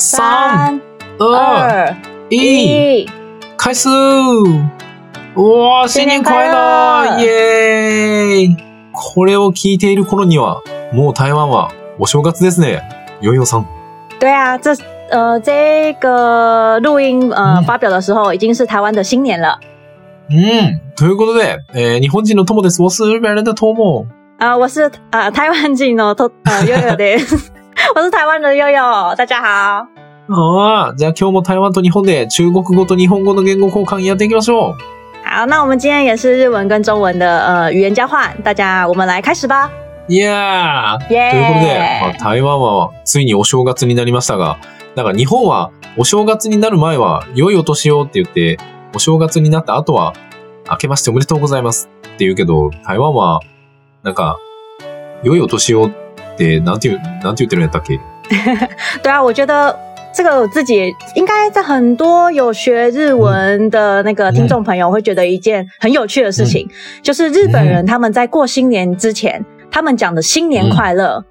三、二、二、一，一，开始！哇，新年快乐！新イエーイこれを聞いている頃には、もう台湾はお正月ですね。ヨヨさん。对啊，这呃这个录音呃、嗯发表的时候，已经是台湾的新年了。うん。ということで、えー日本人の友です。我是日本人的友。啊、我是呃台湾人のと呃悠悠的，我是台湾的悠悠，大家好。ああ、じゃあ今日も台湾と日本で中国語と日本語の言語交換やっていきましょう。好，那我们今天也是日文跟中文的呃语言交换，大家我们来开始吧。いやー耶、ということで、まあ、台湾はついにお正月になりましたが、だから日本はお正月になる前は良いお年をって言って、お正月になった後は明けましておめでとうございますって言うけど、台湾はなんか、良いお年をってなんて言う、なんて言ってるんやったっけ对啊，我觉得这个我自己应该在很多有学日文的那个听众朋友会觉得一件很有趣的事情，就是日本人他们在过新年之前，他们讲的新年快乐、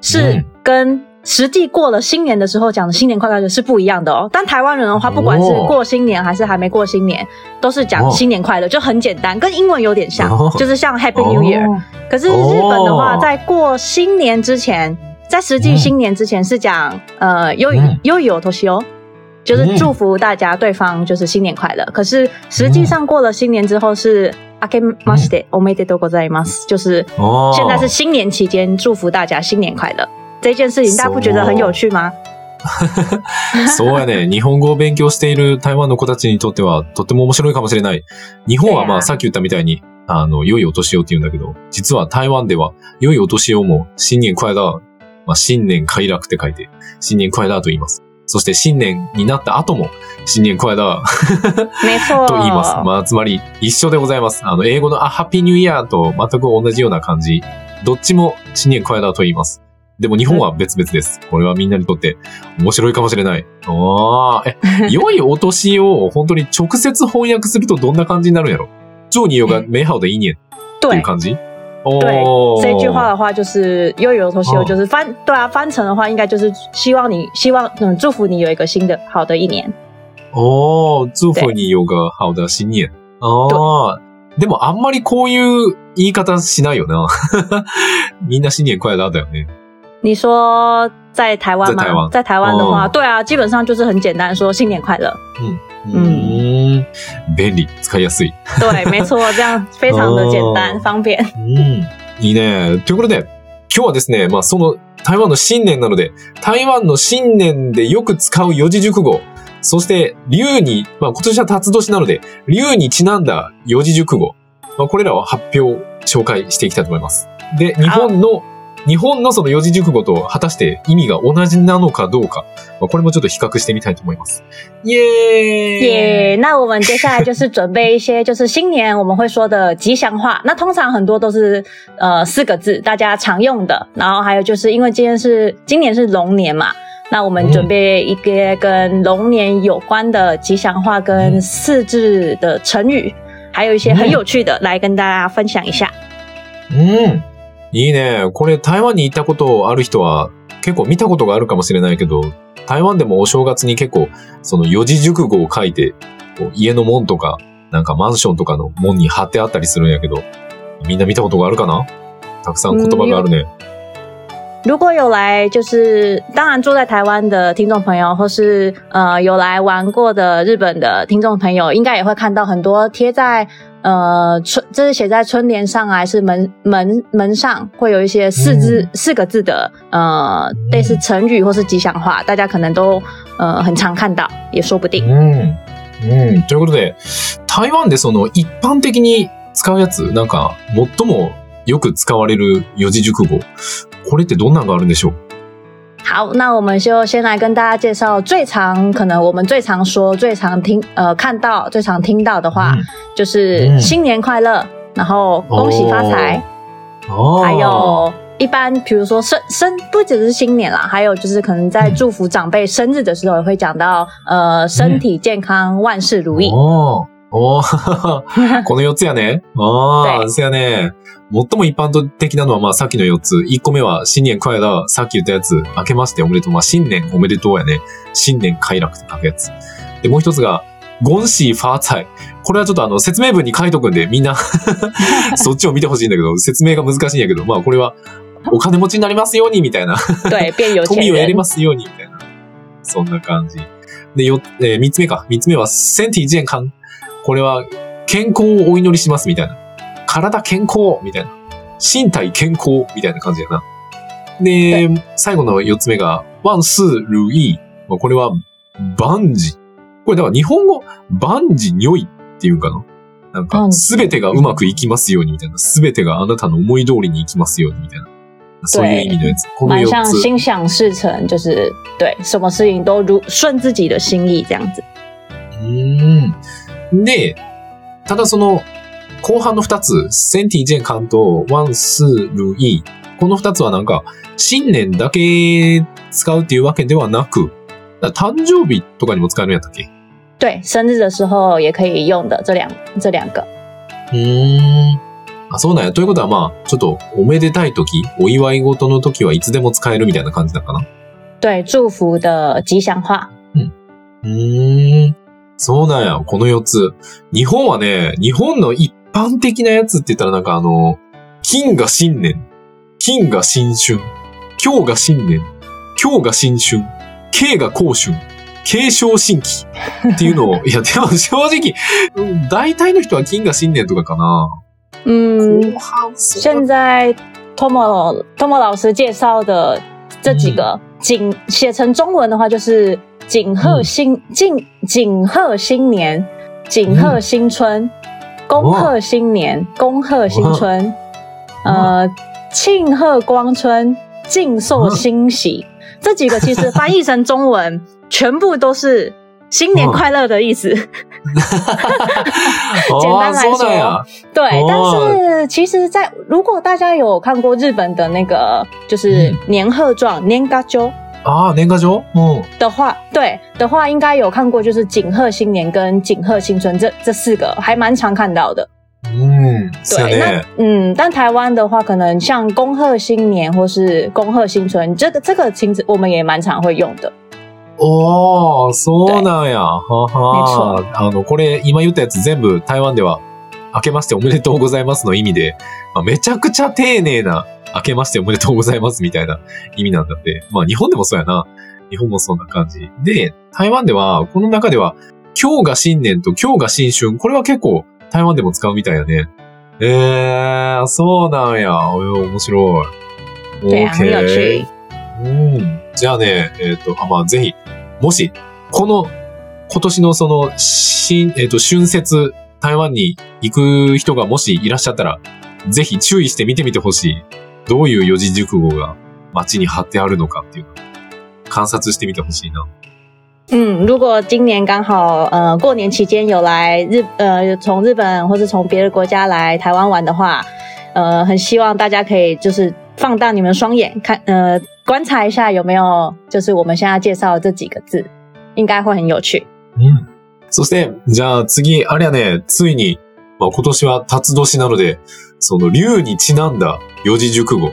是嗯跟 实际过了新年的时候讲的新年快乐是不一样的哦。但台湾人的话不管是过新年还是还没过新年都是讲新年快乐就很简单跟英文有点像就是像 happy new year 可是日本的话在过新年之前在实际新年之前是讲呃优语优语哦。toshio 就是祝福大家对方就是新年快乐。可是实际上过了新年之后是 akimashto omega tokozaimas 就是现在是新年期间祝福大家新年快乐这件事情大家不觉得很有趣吗？そうやね。日本語を勉強している台湾の子たちにとってはとっても面白いかもしれない。日本はまあさっき言ったみたいに、あの、良いお年をって言うんだけど、実は台湾では良いお年をも新年快乐、まあ新年快楽って書いて、新年快乐と言います。そして新年になった後も新年快乐と言います。まあ、つまり一緒でございます。あの、英語のあ、ハッピーニューイヤーと全く同じような感じ。どっちも新年快乐と言います。でも日本は別々です。これはみんなにとって面白いかもしれない。ああ、え、良いお年を本当に直接翻訳するとどんな感じになるんやろ？祝你有个美好的一年ってい对う感じ？对这句话的话，就是悠有头西哦就是翻对啊，翻成的话应该就是希望你希望嗯祝福你有一个新的好的一年。おー、祝福に有个好的新年。ああ、でもあんまりこういう言い方しないよな。みんな新年快乐だよね。你说在台湾吗？在台湾在台湾的话，哦对啊，基本上就是很简单，说新年快乐。うーん。便利。使いやすい。对，没错，这样非常的简单、哦方便。うん。いいね。ということで、今日はですね、まあその台湾の新年なので、台湾の新年でよく使う四字熟語、そして竜に、まあ今年は辰年なので、竜にちなんだ四字熟語、まあこれらを発表、紹介していきたいと思います。で、日本の、日本のその四字熟語と果たして意味が同じなのかどうか、まあこれもちょっと比較してみたいと思います。イエーイ耶、那我们接下来就是准备一些就是新年我们会说的吉祥话。那通常很多都是呃四个字，大家常用的。然后还有就是因为今天是今年是龙年嘛，那我们准备一个跟龙年有关的吉祥话跟四字的成语，还有一些很有趣的来跟大家分享一下。うん。いいね。これ台湾に行ったことある人は結構見たことがあるかもしれないけど、台湾でもお正月に結構その四字熟語を書いて、家の門とか、なんかマンションとかの門に貼ってあったりするんやけど、みんな見たことがあるかな？たくさん言葉があるね。如果有来，就是当然住在台湾的听众朋友，或是呃有来玩过的日本的听众朋友，应该也会看到很多贴在呃春，这是写在春联上啊，还是门门门上，会有一些四字、四个字的呃类似成语或是吉祥话，大家可能都呃很常看到，也说不定。うん。うん。ということで、台湾でその一般的に使うやつ、なんか最もよく使われる四字熟語、これってどんなのがあるんでしょう？好，那我们就先来跟大家介绍最常可能我们最常说、最常听呃看到、最常听到的话，就是嗯新年快乐，然后恭喜发财，ああ。还有一般比如说生生不只是新年啦，还有就是可能在祝福长辈生日的时候，也会讲到呃身体健康、万事如意。哦おー この4つやね。ああ、そやね。最も一般的なのは、まあ、さっきの4つ。1個目は、新年快楽。さっき言ったやつ。明けましておめでとう。まあ、新年おめでとうやね。新年快楽って書くやつ。で、もう一つが、恭喜发财。これはちょっとあの、説明文に書いとくんで、みんな そっちを見てほしいんだけど、説明が難しいんやけど、まあ、これは、お金持ちになりますように、みたいな。富を得れ人。ますように、みたいな。そんな感じ。で、よ、えー三つ目か。三つ目は、センティ健康。これは、健康をお祈りします、みたいな。体健康、みたいな。身体健康、みたいな感じやな。で、最後の四つ目が、万事如意。まあこれは、万事。これだから日本語、万事如意っていうんかななんか、うんすべてがうまくいきますように、みたいな。すべてがあなたの思い通りにいきますように、みたいな。そういう意味のやつ。この蛮四つ。像心想事成，就是对什么事情都如顺自己的心意这样子。うーん。で、ただその、後半の二つ、センティジェンカンとワンスルイ、この二つはなんか、新年だけ使うっていうわけではなく、誕生日とかにも使えるんやったっけ？对，生日的时候也可以用的这两这两个。うーん。あ、そうなんや。ということはまあ、ちょっと、おめでたい時、お祝い事の時はいつでも使えるみたいな感じだかな？对，祝福的吉祥话。うーん。そうなんや。この4つ。日本はね、日本の一般的なやつって言ったらなんかあの、金が新年、金が新春、今日が新年、今日が新春、慶が高春、継承新規。っていうのを、いや、でも正直、うん大体の人は金が新年とかかな。嗯，後半そん现な在 Tomo Tomo 老师介绍的这几个景写成中文的话，就是景贺新景景贺新年、景贺新春、恭贺新年、恭贺新春，呃，庆贺光春、敬寿新喜。这几个其实翻译成中文，全部都是新年快乐的意思。简单来あーそうなんや。对，哦但是其实在，如果大家有看过日本的那个就是嗯年贺状年賀状 ああ、年賀状？うん。的话，对的话，应该有看过，就是景贺新年跟景贺新春这这四个，还蛮常看到的。うん。そう对。那嗯，但台湾的话，可能像恭贺新年或是恭贺新春，这个这个其实我们也蛮常会用的。おー、そうなんや。ははあの、これ、今言ったやつ全部台湾では、明けましておめでとうございますの意味で、まあ、めちゃくちゃ丁寧な、明けましておめでとうございますみたいな意味なんだって。まあ、日本でもそうやな。日本もそんな感じ。で、台湾では、この中では、今日が新年と今日が新春、これは結構台湾でも使うみたいやね。えー、そうなんや。面白い。对啊，很有趣。うん。じゃあね、えっ、と、あ、まあ、ぜひ、もし、この、今年のその、新、えっ、と、春節、台湾に行く人がもしいらっしゃったら、ぜひ注意して見てみてほしい。どういう四字熟語が街に貼ってあるのかっていうのを観察してみてほしいな。嗯，如果今年刚好呃过年期间有来日呃从日本或是从别的国家来台湾玩的话，呃，很希望大家可以就是放大你们双眼看呃观察一下有没有就是我们现在介绍的这几个字，应该会很有趣。うん。そして、じゃあ次、あれやね、ついに、まあ、今年は辰年なので、その竜にちなんだ四字熟語、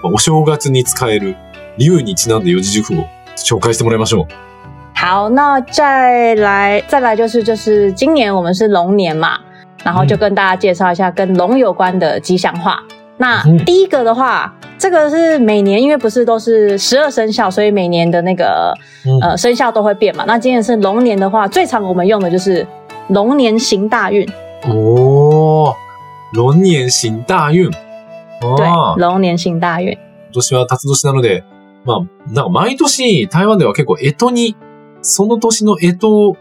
まあ、お正月に使える竜にちなんだ四字熟語、紹介してもらいましょう。好，那再来再来就是就是今年我们是龙年嘛，然后就跟大家介绍一下跟龙有关的吉祥话。那嗯。第一个的话，这个是每年因为不是都是十二生肖，所以每年的那个うん呃生肖都会变嘛。那今年是龙年的话，最常我们用的就是龙年行大运，おー、龍年行大運。对年行大运。今年は辰年なので、まあ、なんか毎年台湾では結構干支に、その年の干支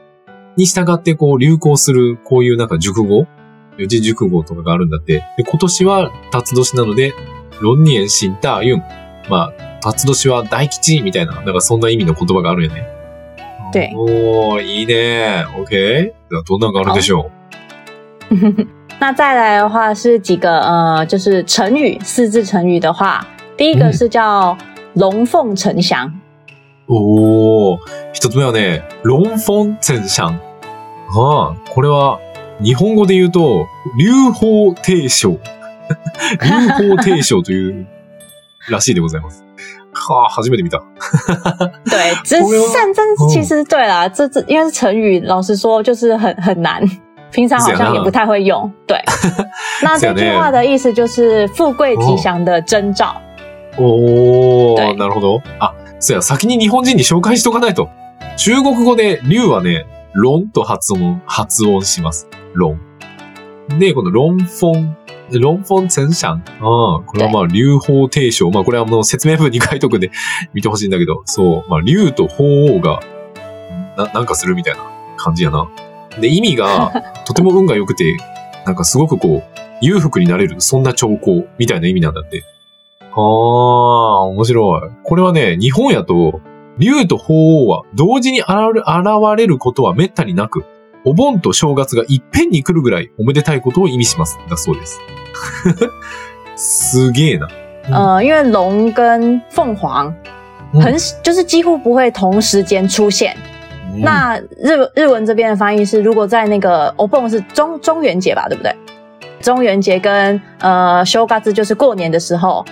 に従ってこう流行するこういうなんか熟語？四字熟語とかがあるんだって。で、今年は辰年なので、龍年行大運。まあ、辰年は大吉みたいな、なんかそんな意味の言葉があるよね。对おー、いいね。OK? どんなのがあるでしょ 那再来的话是几个呃，就是成语四字成语的话，第一个嗯是叫龙凤呈祥。うおー、一つ目はね、ロンフォンツェンシャン。ああ、これは、 日本語で言うと、流法定称。流法定称というらしいでございます。はあ、初めて見た。对，这我没有善真嗯其实对啦，这这因为是成语，老实说就是很很难， 平常好像也不太会用。对，那这句话的意思就是富贵吉祥的征兆。おー、はいなるほど。あ、そうや、先に日本人に紹介しとかないと。中国語で、竜はね、論と発音、発音します。論。で、この論フォン、論フォンツンシャン。ああ、これはまあ、竜法定称。まあ、これはもう説明文に書いとくんで 見てほしいんだけど、そう、まあ、竜と鳳凰が、な、なんかするみたいな感じやな。で、意味が、とても運が良くて、なんかすごくこう、裕福になれる、そんな兆候みたいな意味なんだって。ああ、面白い。これはね、日本やと、竜と鳳凰は同時に現れることは滅多になく、お盆と正月がいっぺんに来るぐらいおめでたいことを意味します。だそうです。すげえな。呃，因为龙跟凤凰嗯很就是几乎不会同时间出现。うん那日日文这边的翻译是，如果在那个 o b o n 是中中元节吧，对不对？中元节跟呃修嘎子就是过年的时候，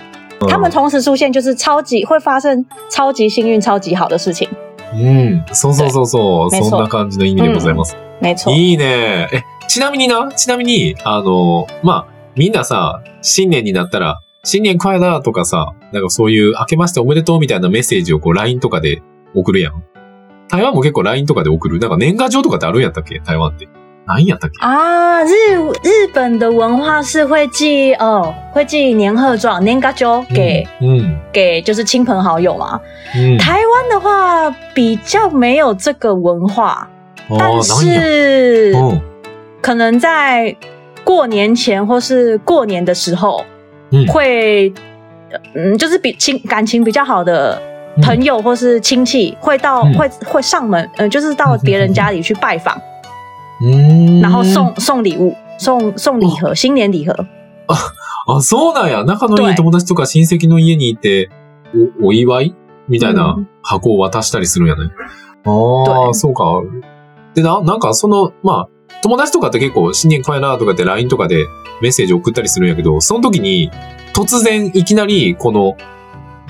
他们同时出现，就是超级会发生超级幸运、超级好的事情。うん。そうそうそうそう。ねそんな感じの意味でございます。没错，いいね。え、ちなみにな、ちなみに、あの、まあ、みんなさ、新年になったら、新年快乐とかさ、なんかそういう明けましておめでとうみたいなメッセージをこう LINE とかで送るやん。台湾も結構 LINE とかで送る。なんか年賀状とかってあるんやったっけ？台湾って。ないんやったっけ？啊，日日本的文化是会寄哦，会寄年贺状、年賀状给、うん。给就是亲朋好友嘛。うん。台湾的话比较没有这个文化，あ但。是うん。可能在过年前或是过年的时候，うん。会嗯，就是比亲感情比较好的朋友或是亲戚会到、嗯会会上门，嗯、就是到别人家里去拜访，うん。然后送送礼物，送送礼盒，新年礼盒。あ、そうなんや。仲のいい对友達とか親戚の家に行って、お、お祝い？みたいなうん箱を渡したりするんやね。ああ、对そうか。で、な、なんかその、まあ、友達とかって結構新年快なとかって LINE とかでメッセージ送ったりするんやけど、その時に突然いきなりこの、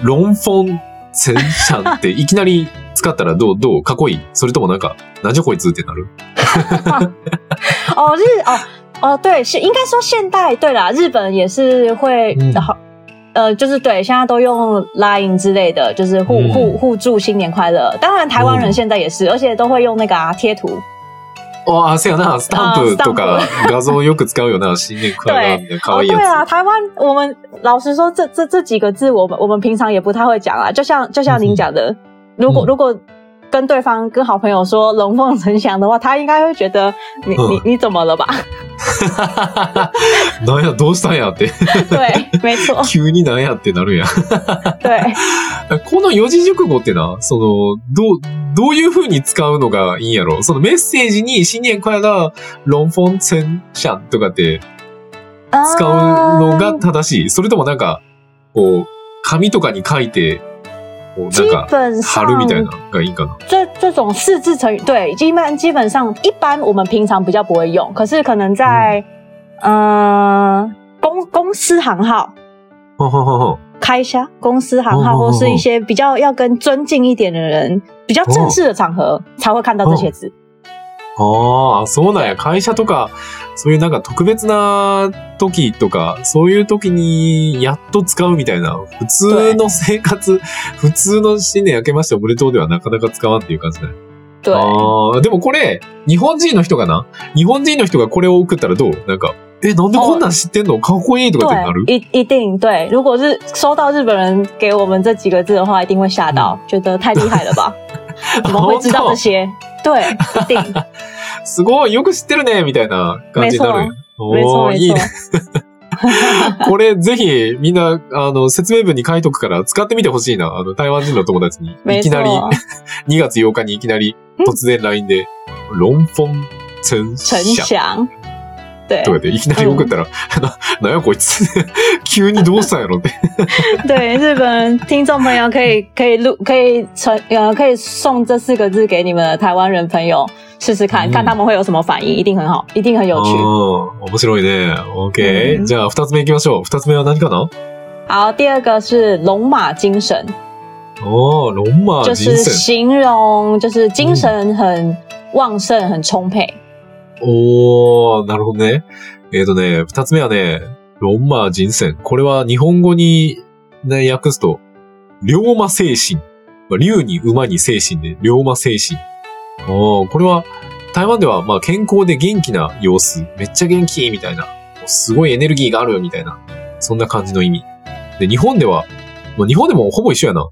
ロンフォンセンシャンっていきなり使ったらどう、どうかっこいい？それともなんか、なんじゃこいつってなる？哦，日哦哦，对，是应该说现代，对啦，日本也是会嗯好。呃，就是对，现在都用 Line 之类的，就是互、嗯互互祝新年快乐。当然，台湾人嗯现在也是，而且都会用那个啊贴图。ああ、せやな、スタンプとか画像よく使うよな、新年快乐みたいな可哦，愛いや对啊，台湾我们老实说，这这这几个字，我们我们平常也不太会讲啊。就像就像您讲的，如果、嗯如果 跟对方跟好朋友说“龙凤呈祥”的话，他应该会觉得你、嗯你你怎么了吧？つ。なんや、どうしたんやって。对，没错，急になんやってなるんや。对。この四字熟語ってな、その、どう、どういう風に使うのがいいんやろ？そのメッセージに新年快乐、ロンフォンツェンシャンとかって使うのが正しい。それともなんか、こう、紙とかに書いて、基か、本貼るみたい上なのがいいんかな。这这种四字成语，对，基本基本上一般我们平常比较不会用，可是可能在呃公公司行号。ほんほんほんほん开箱、公司行号，哦哦哦或是一些比较要跟尊敬一点的人、比较正式的场合才会看到这些字。 ああ、そうなんや。会社とか、そういうなんか特別な時とか、そういう時にやっと使うみたいな、普通の生活、普通の新年明けましておめでとうではなかなか使わんっていう感じだね。对，ああ、でもこれ、日本人の人がな、日本人の人がこれを送ったらどう？なんか、え、なんでこんなん知ってんの？かっこいいとかってなる？对，一一定对。如果是收到日本人给我们这几个字的话，一定会吓到，觉得太厉害了吧？怎么会知道这些？对，一定，すごい、よく知ってるね、みたいな感じになるおーいいね。。これぜひみんな、あの、説明文に書いとくから使ってみてほしいな。あの、台湾人の友達に。いきなり、2月8日にいきなり突然 LINE で、ロ ンフォンツェン陈シャ翔，对とかでいきなり送ったら、ななんやこいつ。急にどうしたんやろって。对，日本听众朋友可以可以录可以传呃可以送这四个字给你们的台湾人朋友， 试试看，嗯看他们会有什么反应，一定很好，一定很有趣。あー面白いね。OK、うんじゃあ、二つ目行きましょう。二つ目は何かな好，第二个是龙马精神，おー、ロンマ就是人生。形容就是精神很旺盛、很充沛。 おー、なるほどね。えっ、とね、二つ目はね、ロンマ人生。これは日本語に、ね、訳すと、龍馬精神。まあ竜に馬に精神で、龍馬精神。おー、これは、台湾では、まあ、健康で元気な様子。めっちゃ元気みたいな。すごいエネルギーがあるよみたいな。そんな感じの意味。で、日本では、まあ日本でもほぼ一緒やな。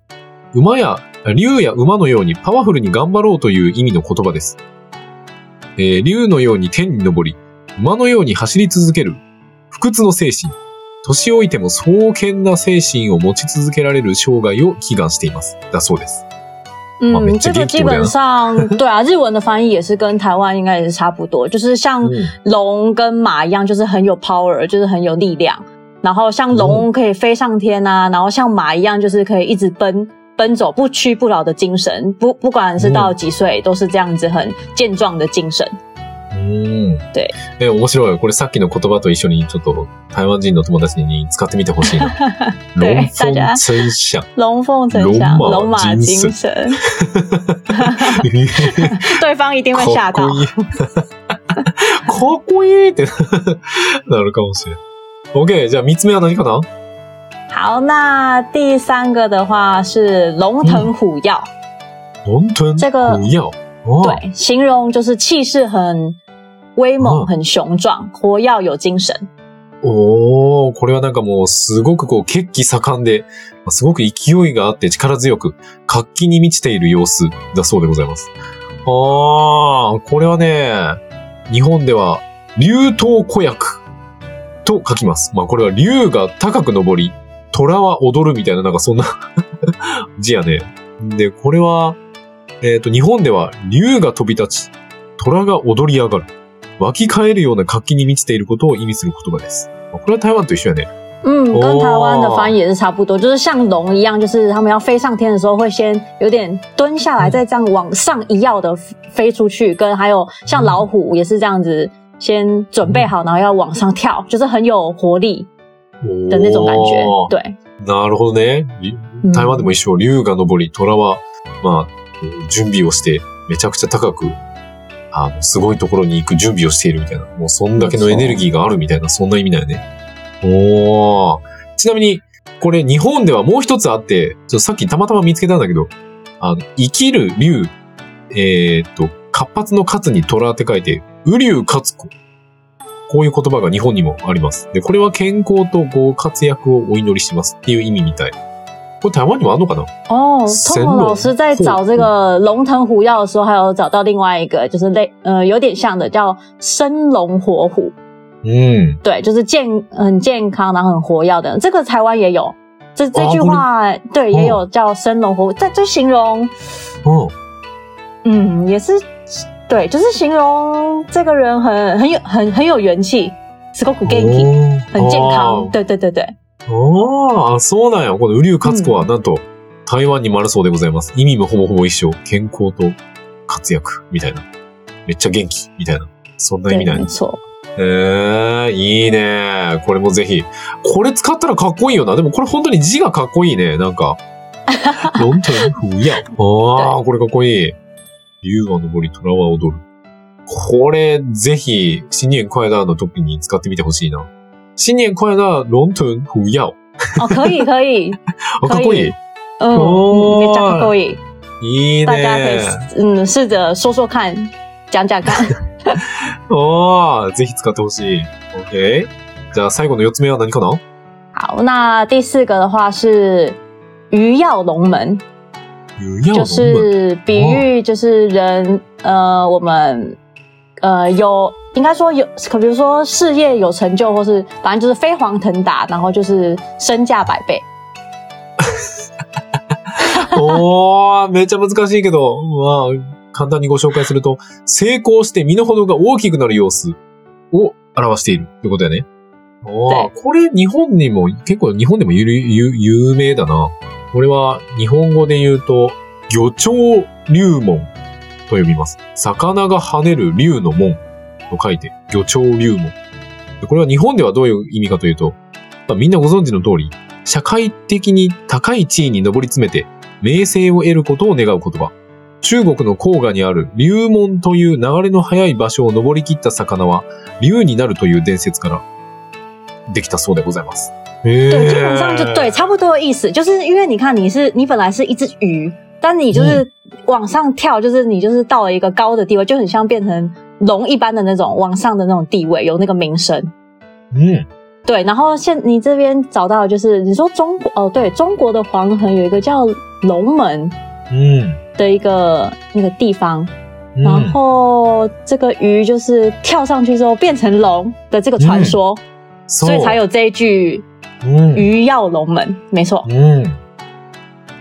馬や、竜や馬のようにパワフルに頑張ろうという意味の言葉です。えー竜のように天に登り、馬のように走り続ける、不屈の精神。年老いても壮健な精神を持ち続けられる生涯を祈願しています。だそうです。嗯，这个基本上对啊，日文的翻译也是跟台湾应该也是差不多，就是像嗯龙跟马一样，就是很有 power，就是很有力量。然后像龙可以飞上天啊，然后像马一样，就是可以一直奔奔走不屈不挠的精神。不不管是到几岁，都是这样子很健壮的精神。うん。对。え、面白い。これさっきの言葉と一緒にちょっと台湾人の友達に使ってみてほしいな。对龙凤呈祥。龙凤呈祥，龙马精精神，对方一定会吓到 かっ。こいい。かって なるかもしれない。OK、じゃあ三つ目は何かな？好，那第三个的话是龙腾虎跃，本当这个不要。哦对，形容就是气势很威猛、哦很雄壮，活跃有精神。おー、これはなんかもうすごくこう血気盛んで、すごく勢いがあって力強く、活気に満ちている様子だそうでございます。あー、これはね、日本では、竜頭子役と書きます。まあこれは竜が高く登り、虎は踊るみたいななんかそんな字やね。で、これは、えっ、と、日本では竜が飛び立ち、虎が踊り上がる。湧き返るような活気に満ちていることを意味する言葉です。これは台湾と一緒やね。嗯，跟哦台湾的翻译也是差不多，就是像龙一样，就是他们要飞上天的时候，会先有点蹲下来，嗯再这样往上一跃的飞出去。跟还有像老虎也是这样子，先准备好，然后要往上跳，就是很有活力的那种感觉。对，なるほどね。嗯台湾でも一緒。竜が登り、虎は、まあ、準備をして、めちゃくちゃ高く、あの、すごいところに行く準備をしているみたいな。もうそんだけのエネルギーがあるみたいな、そんな意味だよね。おー。ちなみに、これ日本ではもう一つあって、ちょっとさっきたまたま見つけたんだけど、あの、生きる竜、えーっと、活発の活に虎って書いて、雨竜活子。こういう言葉が日本にもあります。で、これは健康とご活躍をお祈りしますっていう意味みたい。これ台湾にもあんのかな？哦神，Tomo 龙老师在找这个龙腾虎跃的时候，还有找到另外一个，就是类呃有点像的，叫生龙活虎。うん。对，就是健很健康，然后很活跃的。这个台湾也有，这这句话、对也有叫生龙活虎，在这形容，うん。嗯，也是对，就是形容这个人很很有很很有元气，すごく元気，很健あ康。对对对对，ーあー、そうなんや。この雨竜勝子は、なんと、台湾にもあるそうでございます。意味もほぼほぼ一緒。健康と活躍、みたいな。めっちゃ元気、みたいな。そんな意味对，なんや没。错。えー、いいね。これもぜひ。これ使ったらかっこいいよな。でもこれ本当に字がかっこいいね。なんか。ロンテンフや。ああ、これかっこいい。竜は登り、虎は踊る。これ、ぜひ、新年快乐の時に使ってみてほしいな。新年快乐、ロンテンフや。哦，可以可以，あ、かっこいい。嗯，哦めっちゃかっこいい。いい大家可以ね。嗯试着说说看，讲讲看。ああ、ぜひ使ってほしい。OK。じゃあ最後の四つ目は何かな？好，那第四个的话是鱼跃龙门。要就是比喻，就是人，呃，我们呃有应该说有，可比如说事业有成就，或是反正就是飞黄腾達，然后就是身价百倍。おー、めっちゃ難しいけど、まあ、簡単にご紹介すると、成功して身の程が大きくなる様子を表しているってことだよね。おー これ日本にも、結構日本でも有有有名だな。これは日本語で言うと、魚鳥龍門読みます。魚が跳ねる竜の門と書いて、魚鳥竜門。これは日本ではどういう意味かというと、みんなご存知の通り、社会的に高い地位に上り詰めて、名声を得ることを願う言葉。中国の黄河にある竜門という流れの速い場所を登り切った魚は、竜になるという伝説からできたそうでございます。对，对基本上就对，差不多的意思，就是因为你看你是你本来是一只鱼，但你就是往上跳，就是你就是到了一个高的地位，就很像变成龙一般的那种往上的那种地位，有那个名声。うん。对，然后现你这边找到的就是你说中国哦，对，中国的黄河有一个叫龙门うん。的一个那个地方，うん然后这个鱼就是跳上去之后变成龙的这个传说，所以才有这一句 うん。鱼跃龙门，没错。うん。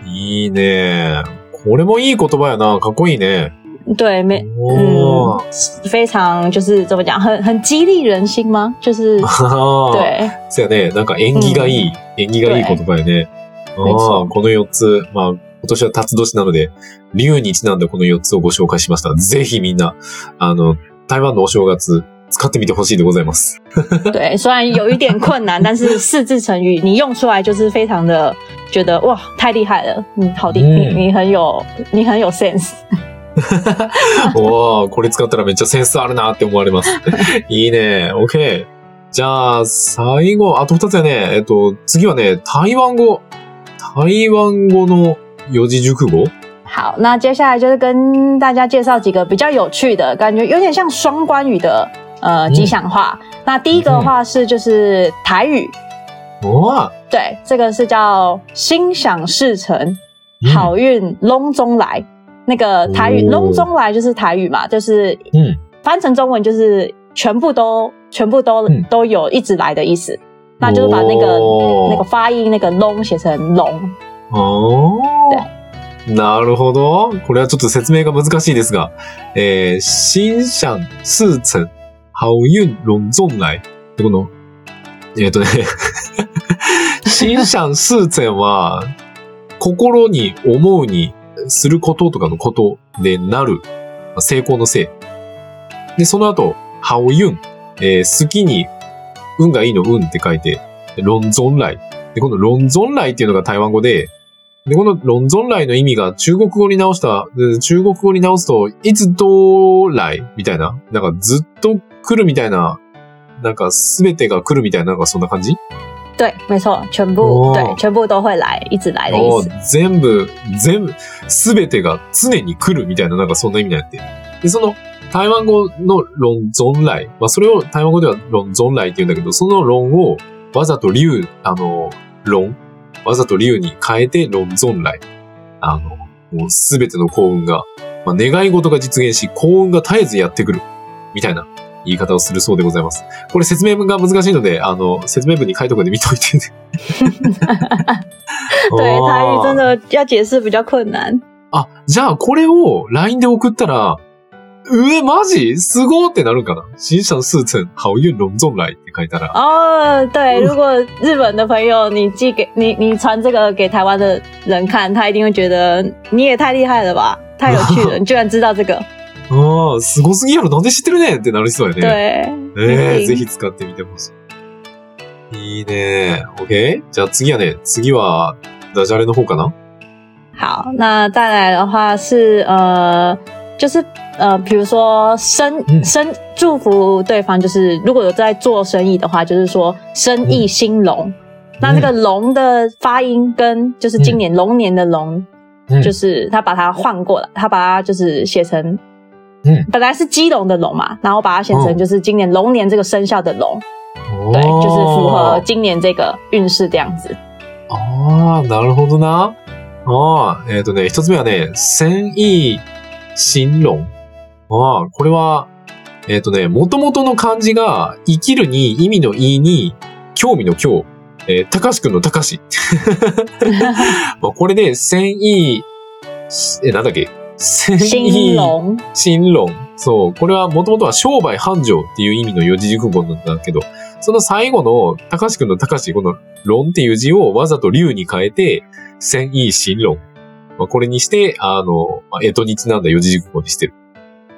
いいね。これもいい言葉やな。かっこいいね。对，没，お嗯，非常就是怎么讲，很很激励人心吗？就是 ー。对，そうやね。なんか縁起がいい、縁起がいい言葉やね。ああ、この4つ、まあ、今年は辰年なので、竜にちなんだこの4つをご紹介しました。ぜひみんな、あの、台湾のお正月、使ってみてほしいでございます。对，虽然有一点困难，但是四字成语你用出来就是非常的觉得哇，太厉害了，你好厉，嗯你你很有你很有 sense。おー、これ使ったらめっちゃセンスあるなって思われます。いいね。OK。じゃあ、最後、あと2つやね。えっと、次はね、台湾語。台湾語の四字熟語好，那接下来就是跟大家介绍几个比较有趣的，感觉有点像双关语的呃，吉祥话。那第一个的话是就是台语。哦，对，这个是叫心想事成，好运隆中来。那个台语隆中来就是台语嘛，就是嗯，翻成中文就是全部都全部都都有一直来的意思。那就是把那个那个发音那个隆写成龙。哦，对，なるほど。これはちょっと説明が難しいですが、え、心想事成。好運論存来ってこの、えっ、とね、心想事成は、心に思うにすることとかのことでなる、成功のせい。で、その後、好運、えー好きに運がいいの運って書いて、論存来。で、この論存来っていうのが台湾語で、で、この論存来の意味が中国語に直した、で中国語に直すと、いつ到来みたいな、なんかずっと来るみたいな、なんかすべてが来るみたいな、なんかそんな感じ？对，没错，全部、哦对，全部都会来，一直来的意。全部、全部、すべてが常に来るみたいな、なんかそんな意味なんやって。で、その、台湾語の論存来、まあそれを台湾語では論存来って言うんだけど、その論をわざと竜、あの、論、わざと竜に変えて論存来。あの、もうすべての幸運が、まあ願い事が実現し、幸運が絶えずやってくる。みたいな言い方をするそうでございます。これ説明が難しいので、あの、説明文に書いとくんで見といてね。对，台语真的。的要解释比较困难。あ、じゃあこれを LINE で送ったら、うえ、マジ？すごーってなるんかな？心想事成、好運論存来って書いたら。哦，对，嗯如果日本的朋友你寄给你 你传这个给台湾的人看，他一定会觉得你也太厉害了吧，太有趣了，你居然知道这个。ああ、すごすぎやろなんで知ってるね？んってなりそうやね。对，ええ一定ぜひ使ってみてほしい。いいね。OK? じゃあ次はね、次は、ダジャレの方かな？好，那再来的话是呃，就是呃，比如说生嗯生祝福对方，就是如果有在做生意的话，就是说生意兴隆。那这个“龙”的发音跟就是今年龙年的“龙”，うん就是他把它换过来，他把它就是写成，嗯本来是基隆的龙嘛，然后把它写成哦就是今年龙年这个生肖的龙，对，就是符合今年这个运势这样子。ああ、なるほどな。ああ、えっ、とね、一つ目はね、戦意新論。 ああ、これは、えっ、とね、元々の漢字が、生きるに、意味の意に、興味の興。えー、たかしくんのたかし。まあこれで、戦意、え、なんだっけ？戦兴意隆，新論。そう。これはもともとは商売繁盛っていう意味の四字熟語なんだけど、その最後の、高橋くんの高橋、この論っていう字をわざと竜に変えて、戦意新論。まあ、これにして、あの、まあ、えとにちなんだ四字熟語にしてる。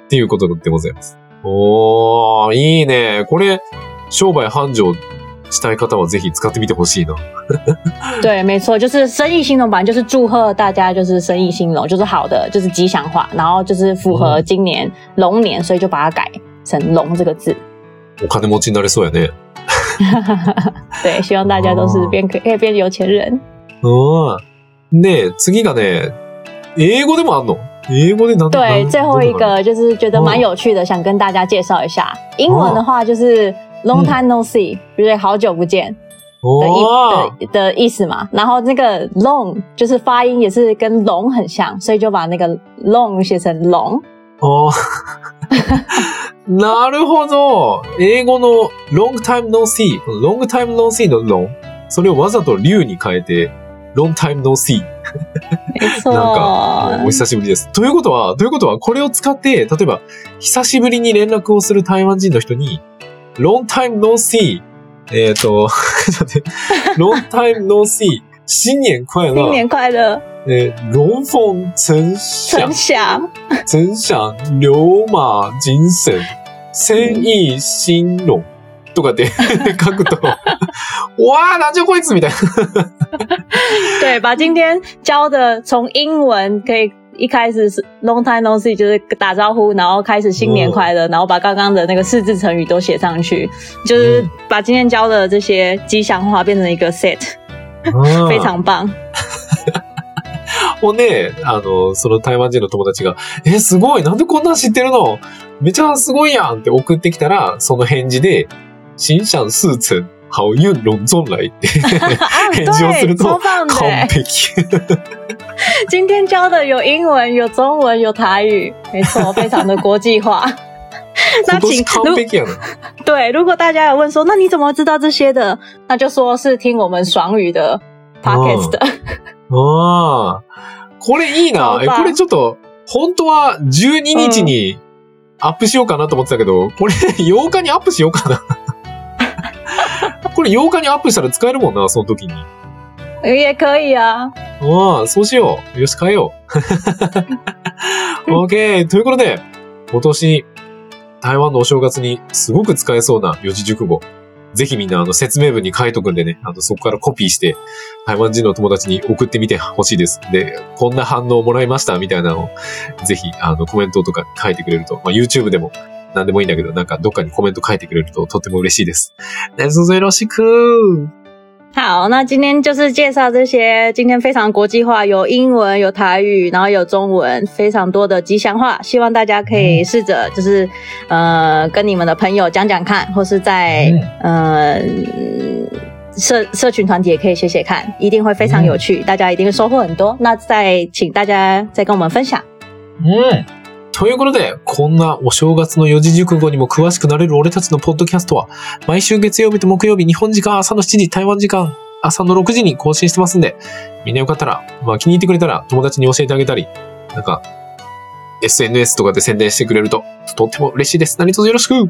っていうことでございます。おー、いいね。これ、商売繁盛したい方はぜひ使ってみてほしいな。对，没错，就是生意兴隆版，就是祝贺大家就是生意兴隆，就是好的，就是吉祥话，然后就是符合今年龙年，所以就把它改成“龙”这个字。お金持ちになれそうやね。对，希望大家都是变可可以变有钱人。うん。で、次がね、英語でもあんの？英語でなん对，なん最后一どんなの个就是觉得蛮有趣的，想跟大家介绍一下。英文的话就是 “long time no see”，就是好久不见的意おー的的意思嘛。然后那个 “long” 就是发音也是跟龙很像，所以就把那个 “long” 写成龙。あーなるほど。英語の long time no see、long time no see の long、それをわざと竜に変えて、 Long time no see。なんか、お久しぶりです。ということは、ということは、これを使って、例えば、久しぶりに連絡をする台湾人の人に、long time no see、えっ、と、ちょっと long time no see、新年快新乐、年快乐，えー龍鳳呈祥。呈祥、龍馬精神、戦意興隆。とかって 書くと、わー、なんじゃこいつみたいな。对，把今天教的从英文可以一开始是 long time no see，就是打招呼，然后开始新年快乐，然后把刚刚的那个四字成语都写上去，就是嗯。把今天教的这些吉祥话变成一个 set，非常棒。ほんで、あの、その台湾人の友達が、え、すごいなんでこんなん知ってるの？めちゃすごいやんって送ってきたら、その返事で、新シャンスーツン、ハオユンロンゾン来って啊，返事をすると、完耶！璧。今天教的有英文、有中文、有台语，没错，非常的国际化。那今请年完璧やな。对，如果大家有问说，那你怎么知道这些的？那就说是听我们爽语的 podcast 的。ああ。これいいな。え、これちょっと、本当は12日にアップしようかなと思ってたけど、これ8日にアップしようかな。これ8日にアップしたら使えるもんな、その時に。也可以啊。ああ、そうしよう。よし、変えよう。OK。ということで、今年、台湾のお正月にすごく使えそうな四字熟語。ぜひみんなあの説明文に書いとくんでね、あのそこからコピーして、台湾人の友達に送ってみてほしいです。で、こんな反応をもらいましたみたいなのを、ぜひあのコメントとか書いてくれると、まあ、YouTube でも何でもいいんだけど、なんかどっかにコメント書いてくれるととっても嬉しいです。どうぞよろしく好，那今天就是介绍这些，今天非常国际化，有英文，有台语，然后有中文，非常多的吉祥话，希望大家可以试着就是呃跟你们的朋友讲讲看，或是在、呃社社群团体也可以写写看，一定会非常有趣，大家一定会收获很多。那再请大家再跟我们分享。うん。ということで、こんなお正月の四字熟語にも詳しくなれる俺たちのポッドキャストは、毎週月曜日と木曜日、日本時間朝の7時、台湾時間朝の6時に更新してますんで、みんなよかったら、まあ気に入ってくれたら友達に教えてあげたり、なんか、SNS とかで宣伝してくれると、とっても嬉しいです。何卒よろしく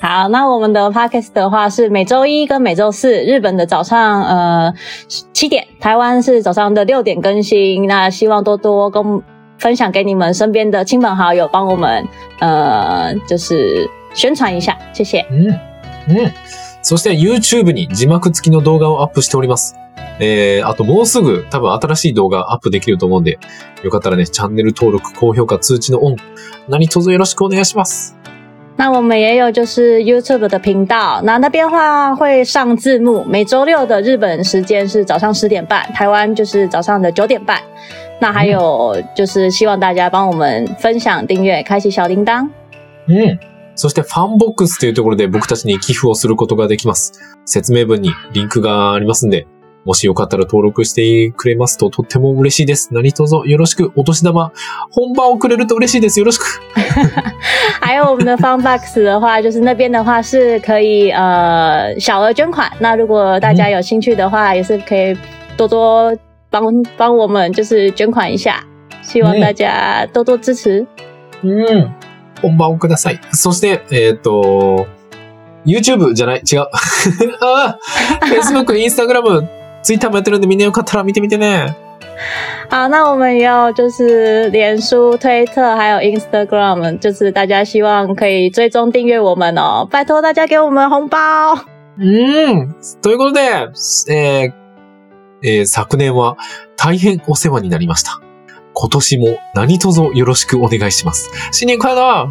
好，那我们的 podcast 的话是每周一跟每周四，日本的早上呃七点，台湾是早上的六点更新。那希望多多跟分享给你们身边的亲朋好友，帮我们呃就是宣传一下，谢谢。うん。うん。そして YouTube に字幕付きの動画をアップしております。えー、あともうすぐ多分新しい動画アップできると思うんで、よかったらね、チャンネル登録、高評価、通知のオン、何卒よろしくお願いします。那我们也有就是 YouTube 的频道，那那边的话会上字幕。每周六的日本时间是早上十点半，台湾就是早上的九点半。 那还有就是希望大家帮我们分享、订阅、开启小铃铛。うん。そしてファンボックスというところで僕たちに寄付をすることができます。説明文にリンクがありますんで、もしよかったら登録してくれますととっても嬉しいです。何卒よろしく。お年玉、本番をくれると嬉しいです。よろしく。还有我们的 Fun Box 的话，就是那边的话是可以呃小额捐款。那如果大家有兴趣的话，也是可以多多帮帮我们就是捐款一下，希望大家多多支持。うん。本番をください。そして、えっ、と、YouTube じゃない、違う。Facebook、Instagram、Twitter もやってるんでみんなよかったら見てみてね。好，那我们也有就是脸书、推特还有 Instagram，就是大家希望可以追踪订阅我们哦，拜托大家给我们红包。うん。ということで、えーえー昨年は大変お世話になりました。今年も何卒よろしくお願いします。新年快乐！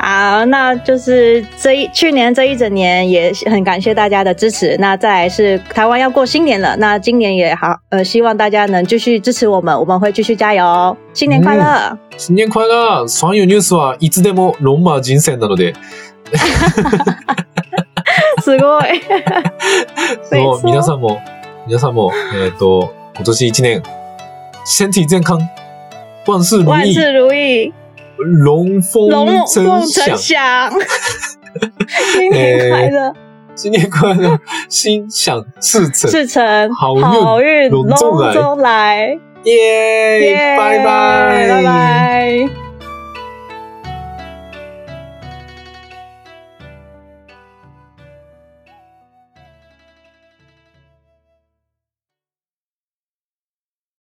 好，那就是这一去年这一整年也很感谢大家的支持。那再来是台湾要过新年了，那今年也好，呃，希望大家能继续支持我们，我们会继续加油。新年快乐！新年快乐！そういうニュースはいつでもロンマー人生なので、すごい。没 そう错皆さんも、皆さんも、えっ、と、今年一年、身体健康、万事如意、万事如意，龙凤龙呈凤呈祥。祥，新年快乐，新年快乐，心想事成，事成，好运好运隆重来隆中来，耶！耶拜拜，拜拜。